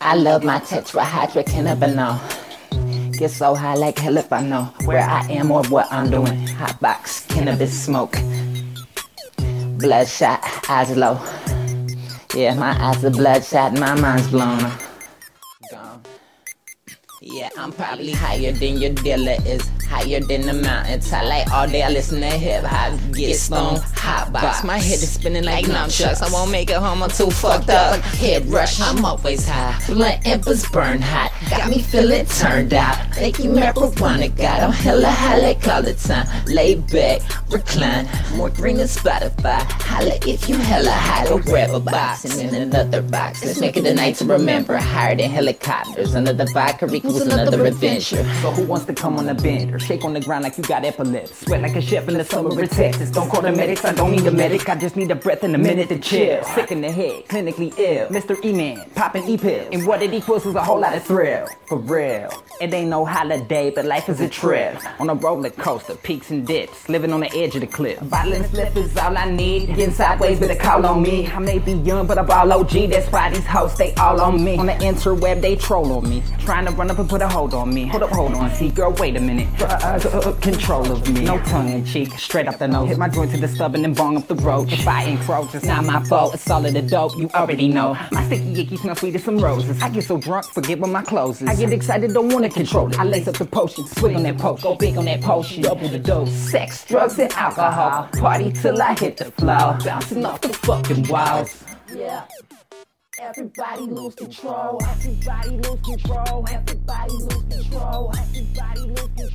I love my tetrahydrocannabinol. Get so high like hell if I know where I am or what I'm doing. Hot box, cannabis smoke. Bloodshot, eyes low. Yeah, my eyes are bloodshot, my mind's blown. Gone. Yeah, I'm probably higher than your dealer is, higher than the mountains. I like all day, I listen to hip hop, get stoned, hot box. My head is spinning like nunchucks. I won't make it home, I'm too fucked up. Head rush, I'm always high. Blunt embers burn hot, got me feeling turned out. Taking marijuana, got I'm hella high like all the time. Lay back, recline, more green than Spotify. Holla if you hella high, go grab a box and then another box. Let's make it a night to remember. Higher than helicopters, another vodka equals another adventure. So who wants to come on a bend or Shake on the ground like you got epilepsy. Sweat like a chef in the summer in Texas. Don't call the medics, I don't need a medic. I just need a breath and a minute to chill. Sick in the head, clinically ill. Mr. E-Man, popping E-pills. And what it equals is a whole lot of thrill. For real. It ain't no holiday, but life is a trip. On a roller coaster, peaks and dips. Living on the edge of the cliff. A bottle and slip is all I need. Getting sideways, better call on me. I may be young, but I'm all OG. That's why these hoes, they all on me. On the interweb, they troll on me. Trying to run up and put a hold on me. Hold up, hold on, see, girl, wait a minute. Uh, uh, control of me. No tongue in cheek, straight up the nose. Hit my joint to the stub and then bong up the road. If I encroach, it's not my fault. It's all of the dope, you already know. My sticky icky smell sweet as some roses. I get so drunk, forget where my clothes is. I get excited, don't wanna control it. I lace up the potion, swing on that poke, go big on that potion. Double the dose. Sex, drugs, and alcohol. Party till I hit the floor. Bouncing off the fucking walls. Yeah. Everybody lose control. Everybody lose control. Everybody lose control. Everybody lose control.